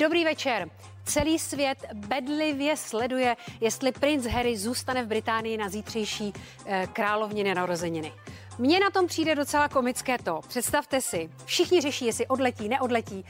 Dobrý večer. Celý svět bedlivě sleduje, jestli princ Harry zůstane v Británii na zítřejší eh, královniny narozeniny. Mně na tom přijde docela komické to. Představte si, všichni řeší, jestli odletí, neodletí.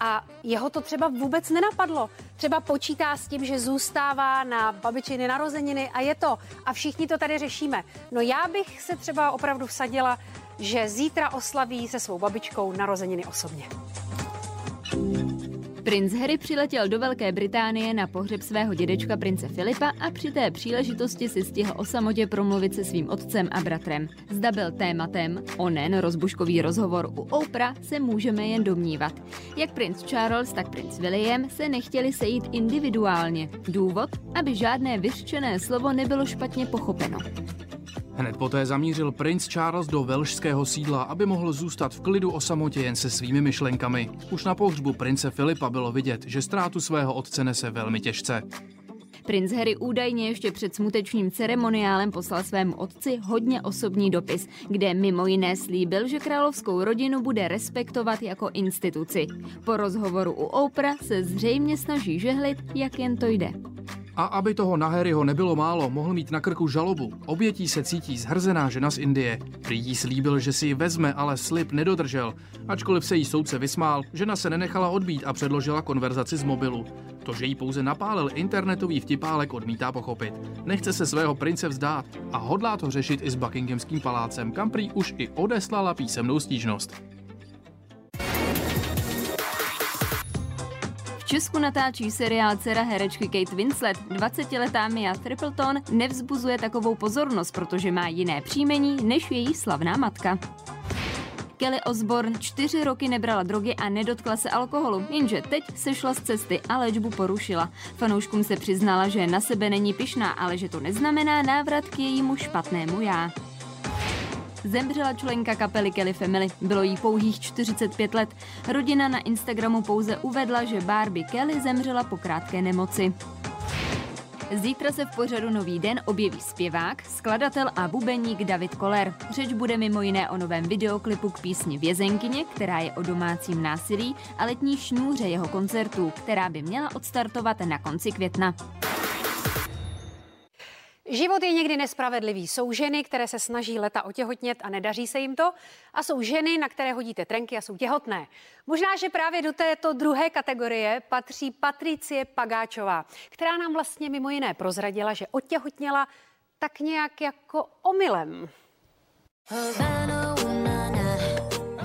A jeho to třeba vůbec nenapadlo. Třeba počítá s tím, že zůstává na babičiny narozeniny a je to. A všichni to tady řešíme. No já bych se třeba opravdu vsadila, že zítra oslaví se svou babičkou narozeniny osobně. Princ Harry přiletěl do Velké Británie na pohřeb svého dědečka prince Filipa a při té příležitosti si stihl o samotě promluvit se svým otcem a bratrem. Zda byl tématem, onen rozbuškový rozhovor u Oprah se můžeme jen domnívat. Jak princ Charles, tak princ William se nechtěli sejít individuálně. Důvod, aby žádné vyřčené slovo nebylo špatně pochopeno. Hned poté zamířil princ Charles do velšského sídla, aby mohl zůstat v klidu o samotě jen se svými myšlenkami. Už na pohřbu prince Filipa bylo vidět, že ztrátu svého otce nese velmi těžce. Princ Harry údajně ještě před smutečným ceremoniálem poslal svému otci hodně osobní dopis, kde mimo jiné slíbil, že královskou rodinu bude respektovat jako instituci. Po rozhovoru u Oprah se zřejmě snaží žehlit, jak jen to jde. A aby toho na Harryho nebylo málo, mohl mít na krku žalobu. Obětí se cítí zhrzená žena z Indie. Prý jí slíbil, že si ji vezme, ale slib nedodržel. Ačkoliv se jí soudce vysmál, žena se nenechala odbít a předložila konverzaci z mobilu. To, že jí pouze napálil internetový vtipálek, odmítá pochopit. Nechce se svého prince vzdát a hodlá to řešit i s Buckinghamským palácem, kam prý už i odeslala písemnou stížnost. Česku natáčí seriál dcera herečky Kate Winslet. 20-letá Mia Tripleton nevzbuzuje takovou pozornost, protože má jiné příjmení než její slavná matka. Kelly Osborne čtyři roky nebrala drogy a nedotkla se alkoholu, jenže teď sešla z cesty a léčbu porušila. Fanouškům se přiznala, že na sebe není pyšná, ale že to neznamená návrat k jejímu špatnému já. Zemřela členka kapely Kelly Family. Bylo jí pouhých 45 let. Rodina na Instagramu pouze uvedla, že Barbie Kelly zemřela po krátké nemoci. Zítra se v pořadu Nový den objeví zpěvák, skladatel a bubeník David Koller. Řeč bude mimo jiné o novém videoklipu k písni Vězenkyně, která je o domácím násilí a letní šňůře jeho koncertů, která by měla odstartovat na konci května. Život je někdy nespravedlivý. Jsou ženy, které se snaží leta otěhotnět a nedaří se jim to. A jsou ženy, na které hodíte trenky a jsou těhotné. Možná, že právě do této druhé kategorie patří Patricie Pagáčová, která nám vlastně mimo jiné prozradila, že otěhotněla tak nějak jako omylem. Havana,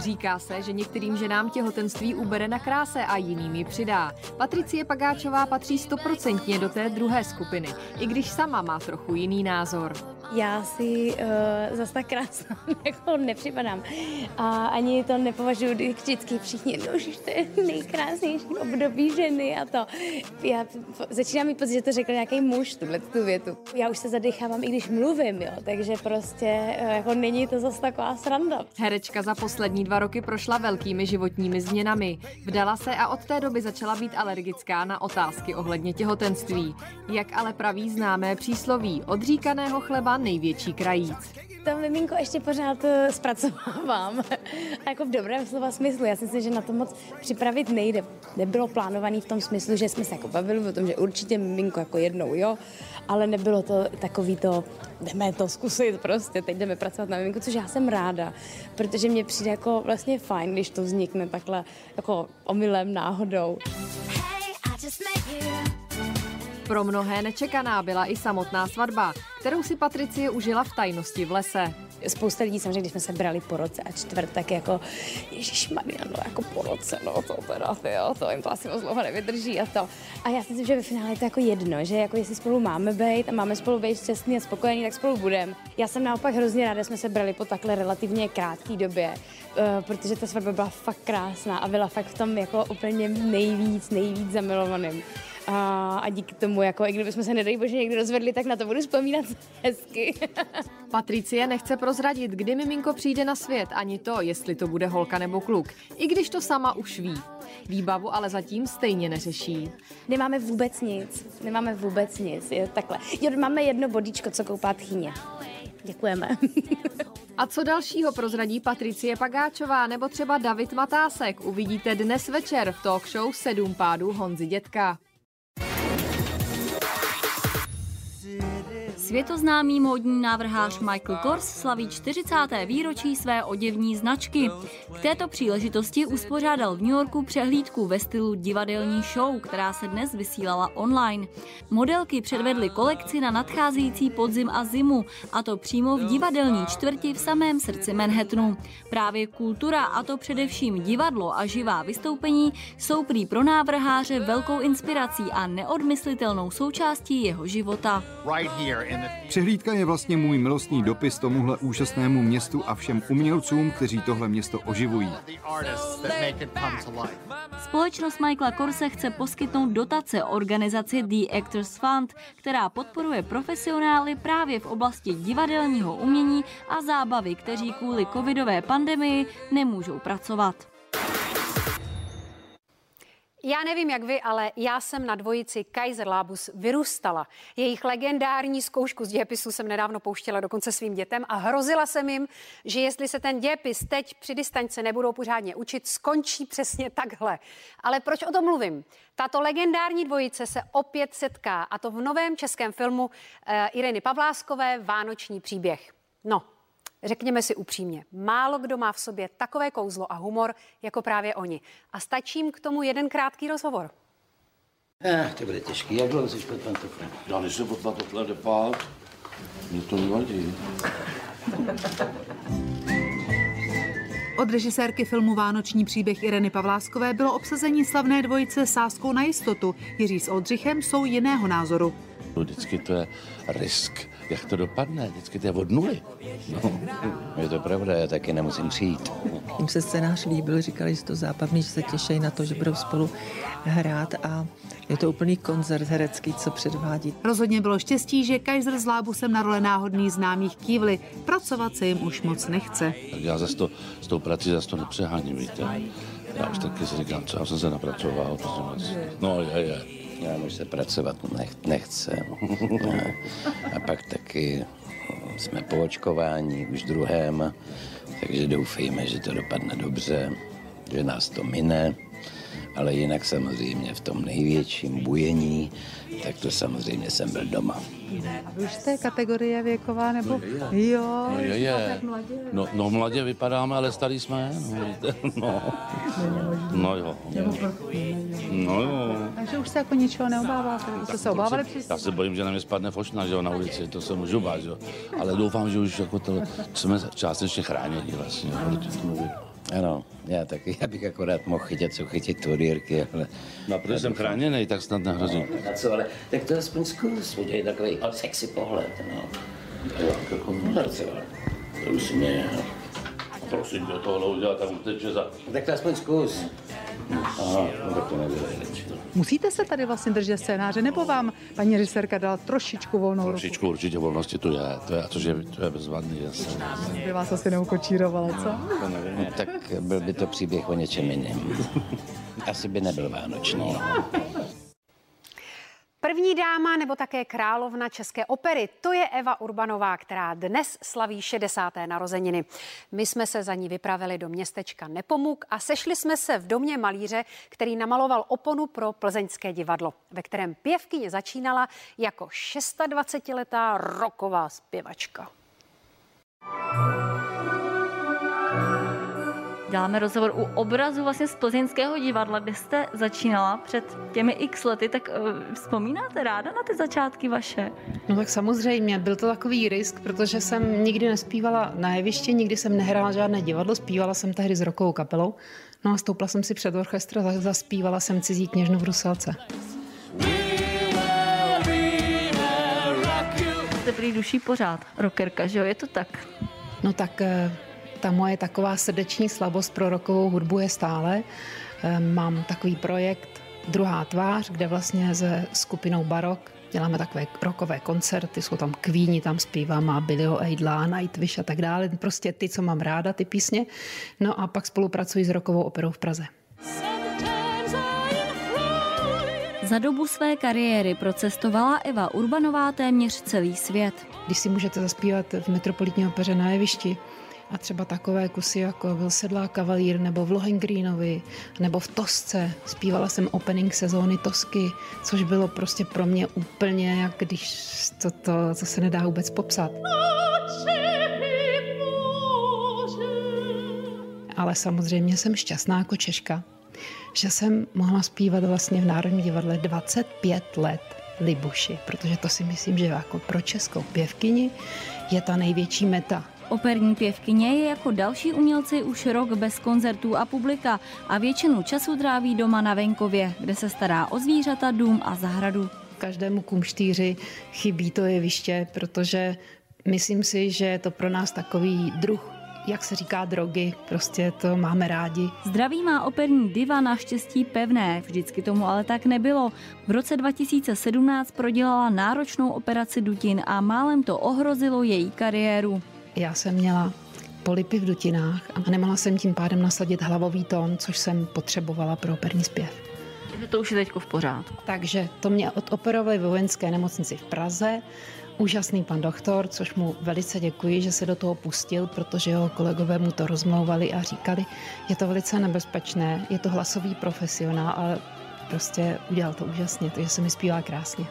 Říká se, že některým ženám těhotenství ubere na kráse a jiným ji přidá. Patricie Pagáčová patří stoprocentně do té druhé skupiny, i když sama má trochu jiný názor. Já si uh, zase tak krásná jako nepřipadám. A ani to nepovažuji vždycky všichni, no, že to je nejkrásnější období ženy a to. Já začínám mít pocit, že to řekl nějaký muž, tuhle tu větu. Já už se zadechávám, i když mluvím, jo, takže prostě uh, jako není to zase taková sranda. Herečka za poslední dva roky prošla velkými životními změnami. Vdala se a od té doby začala být alergická na otázky ohledně těhotenství. Jak ale praví známé přísloví, odříkaného chleba největší krajíc. To miminko ještě pořád eh, zpracovávám. jako v dobrém slova smyslu. Já si myslím, že na to moc připravit nejde. Nebylo plánovaný v tom smyslu, že jsme se jako bavili o tom, že určitě miminko jako jednou, jo. Ale nebylo to takový to, jdeme to zkusit prostě, teď jdeme pracovat na miminku, což já jsem ráda, protože mě přijde jako vlastně fajn, když to vznikne takhle jako omylem, náhodou. Hey, pro mnohé nečekaná byla i samotná svatba, kterou si Patricie užila v tajnosti v lese. Spousta lidí samozřejmě, když jsme se brali po roce a čtvrt, tak jako Ježíš no jako po roce, no to teda, jo, to jim to asi moc dlouho nevydrží a to. A já si myslím, že ve finále je to jako jedno, že jako jestli spolu máme být a máme spolu být šťastný a spokojený, tak spolu budeme. Já jsem naopak hrozně ráda, že jsme se brali po takhle relativně krátké době, uh, protože ta svatba byla fakt krásná a byla fakt v tom jako úplně nejvíc, nejvíc zamilovaným. A, a díky tomu, jako i kdybychom se nedej bože někdy rozvedli, tak na to budu vzpomínat hezky. Patricie nechce prozradit, kdy miminko přijde na svět, ani to, jestli to bude holka nebo kluk, i když to sama už ví. Výbavu ale zatím stejně neřeší. Nemáme vůbec nic, nemáme vůbec nic, je takhle. Jo, máme jedno bodíčko, co koupá tchyně. Děkujeme. A co dalšího prozradí Patricie Pagáčová nebo třeba David Matásek, uvidíte dnes večer v talk show Sedm pádů Honzy Dětka. did it. Světoznámý módní návrhář Michael Kors slaví 40. výročí své oděvní značky. K této příležitosti uspořádal v New Yorku přehlídku ve stylu divadelní show, která se dnes vysílala online. Modelky předvedly kolekci na nadcházející podzim a zimu, a to přímo v divadelní čtvrti v samém srdci Manhattanu. Právě kultura, a to především divadlo a živá vystoupení, jsou prý pro návrháře velkou inspirací a neodmyslitelnou součástí jeho života. Right here Přehlídka je vlastně můj milostný dopis tomuhle úžasnému městu a všem umělcům, kteří tohle město oživují. Společnost Michaela Korse chce poskytnout dotace organizaci The Actors Fund, která podporuje profesionály právě v oblasti divadelního umění a zábavy, kteří kvůli covidové pandemii nemůžou pracovat. Já nevím, jak vy, ale já jsem na dvojici Kaiser Labus vyrůstala. Jejich legendární zkoušku z dějepisu jsem nedávno pouštěla dokonce svým dětem a hrozila jsem jim, že jestli se ten dějepis teď při distance nebudou pořádně učit, skončí přesně takhle. Ale proč o tom mluvím? Tato legendární dvojice se opět setká a to v novém českém filmu uh, Ireny Pavláskové Vánoční příběh. No, Řekněme si upřímně, málo kdo má v sobě takové kouzlo a humor jako právě oni. A stačí jim k tomu jeden krátký rozhovor. Eh, to bude těžký. Jak dlouho jsi pod pantoflem? Já než se pod pantoflem nepát, mě to nevadí. Od režisérky filmu Vánoční příběh Ireny Pavláskové bylo obsazení slavné dvojice sáskou na jistotu. Jiří s Oldřichem jsou jiného názoru. Vždycky to je risk jak to dopadne, vždycky to je od nuly. No, je to pravda, já taky nemusím přijít. Jim se scénář líbil, říkali, že to zábavný, že se těší na to, že budou spolu hrát a je to úplný koncert herecký, co předvádí. Rozhodně bylo štěstí, že Kaiser s Lábusem na role náhodných známých kývli. Pracovat se jim už moc nechce. Já zase to, s tou prací zase to nepřeháním, víte. Já už taky si říkám, co já jsem se napracoval. No, je, je. Já už se pracovat nech, nechce. A pak taky jsme po očkování už druhém, takže doufejme, že to dopadne dobře, že nás to mine ale jinak samozřejmě v tom největším bujení, tak to samozřejmě jsem byl doma. A vy už jste kategorie věková, nebo? No je, jo. No je, je. No, no mladě vypadáme, ale starý jsme, no, no. No jo. No jo. Takže už se jako ničeho neobáváte? Už jste se obávali při... Já se bojím, že na mě spadne fošna, že jo, na ulici, to se můžu bát, že jo. Ale doufám, že už jako to, jsme částečně chráněni vlastně proti tomu ano, já taky, já bych akorát mohl chytit, co chytit turírky, ale... No, protože jsem chráněný, tak snad nehrozí. A co, ale tak to aspoň zkus, udělej takový sexy pohled, no. Jo, jako mladce, to už mě... Prosím tě, tohle udělat, tam uteče za... Tak to aspoň zkus. Aha, no tak to Musíte se tady vlastně držet scénáře, nebo vám paní režisérka dala trošičku volnou ruku? Trošičku určitě volnosti tu je, to je, to je, to je bezvadný, jasně. By vás asi neukočírovala, co? To nevím. No, tak byl by to příběh o něčem jiném. Asi by nebyl vánoční. Dáma nebo také královna České opery, to je Eva Urbanová, která dnes slaví 60. narozeniny. My jsme se za ní vypravili do městečka Nepomuk a sešli jsme se v domě malíře, který namaloval oponu pro plzeňské divadlo, ve kterém pěvkyně začínala jako 26-letá roková zpěvačka. Děláme rozhovor u obrazu vlastně z plzeňského divadla, kde jste začínala před těmi x lety, tak uh, vzpomínáte ráda na ty začátky vaše? No tak samozřejmě, byl to takový risk, protože jsem nikdy nespívala na jevišti, nikdy jsem nehrála žádné divadlo, zpívala jsem tehdy s rokovou kapelou. No a stoupla jsem si před orchestr a zaspívala jsem cizí kněžnu v Ruselce. Jste prý duší pořád, rockerka, že jo? Je to tak? No tak eh, ta moje taková srdeční slabost pro rokovou hudbu je stále. Ehm, mám takový projekt Druhá tvář, kde vlastně se skupinou Barok děláme takové rokové koncerty, jsou tam kvíni, tam zpívám a Billyho Eidla, Nightwish a tak dále. Prostě ty, co mám ráda, ty písně. No a pak spolupracuji s rokovou operou v Praze. Za dobu své kariéry procestovala Eva Urbanová téměř celý svět. Když si můžete zaspívat v Metropolitní opeře na jevišti, A třeba takové kusy, jako byl Sedlá kavalír, nebo v Lohengrínovi, nebo v Tosce. Zpívala jsem opening sezóny Tosky, což bylo prostě pro mě úplně, jak když to, to, to se nedá vůbec popsat. Ale samozřejmě jsem šťastná jako Češka, že jsem mohla zpívat vlastně v Národním divadle 25 let Libuši, protože to si myslím, že jako pro českou pěvkyni je ta největší meta. Operní pěvkyně je jako další umělci už rok bez koncertů a publika a většinu času tráví doma na venkově, kde se stará o zvířata, dům a zahradu. Každému kumštýři chybí to jeviště, protože myslím si, že je to pro nás takový druh jak se říká, drogy, prostě to máme rádi. Zdraví má operní diva naštěstí pevné, vždycky tomu ale tak nebylo. V roce 2017 prodělala náročnou operaci dutin a málem to ohrozilo její kariéru. Já jsem měla polipy v dutinách a nemohla jsem tím pádem nasadit hlavový tón, což jsem potřebovala pro operní zpěv. To už je teď v pořádku. Takže to mě odoperovali ve vojenské nemocnici v Praze úžasný pan doktor, což mu velice děkuji, že se do toho pustil, protože jeho kolegové mu to rozmlouvali a říkali, je to velice nebezpečné, je to hlasový profesionál, ale prostě udělal to úžasně, takže se mi zpívá krásně.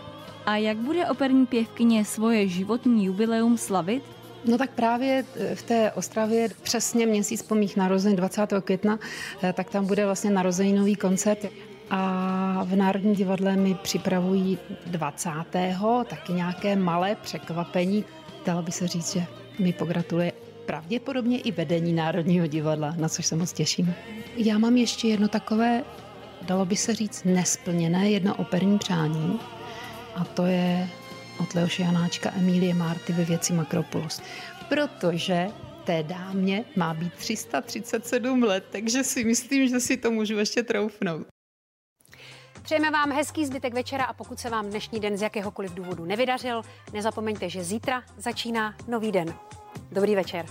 A jak bude operní pěvkyně svoje životní jubileum slavit? No tak právě eh, v té Ostravě přesně měsíc po mých narozenin 20. května, eh, tak tam bude vlastně narozeninový koncert a v Národním divadle mi připravují 20. taky nějaké malé překvapení. Dalo by se říct, že mi pogratuluje pravděpodobně i vedení Národního divadla, na což se moc těším. Já mám ještě jedno takové, dalo by se říct, nesplněné, jedno operní přání a to je od Leoše Janáčka Emílie Marty ve věci Makropolos. Protože té dámě má být 337 let, takže si myslím, že si to můžu ještě troufnout. Přejeme vám hezký zbytek večera a pokud se vám dnešní den z jakéhokoliv důvodu nevydařil, nezapomeňte, že zítra začíná nový den. Dobrý večer.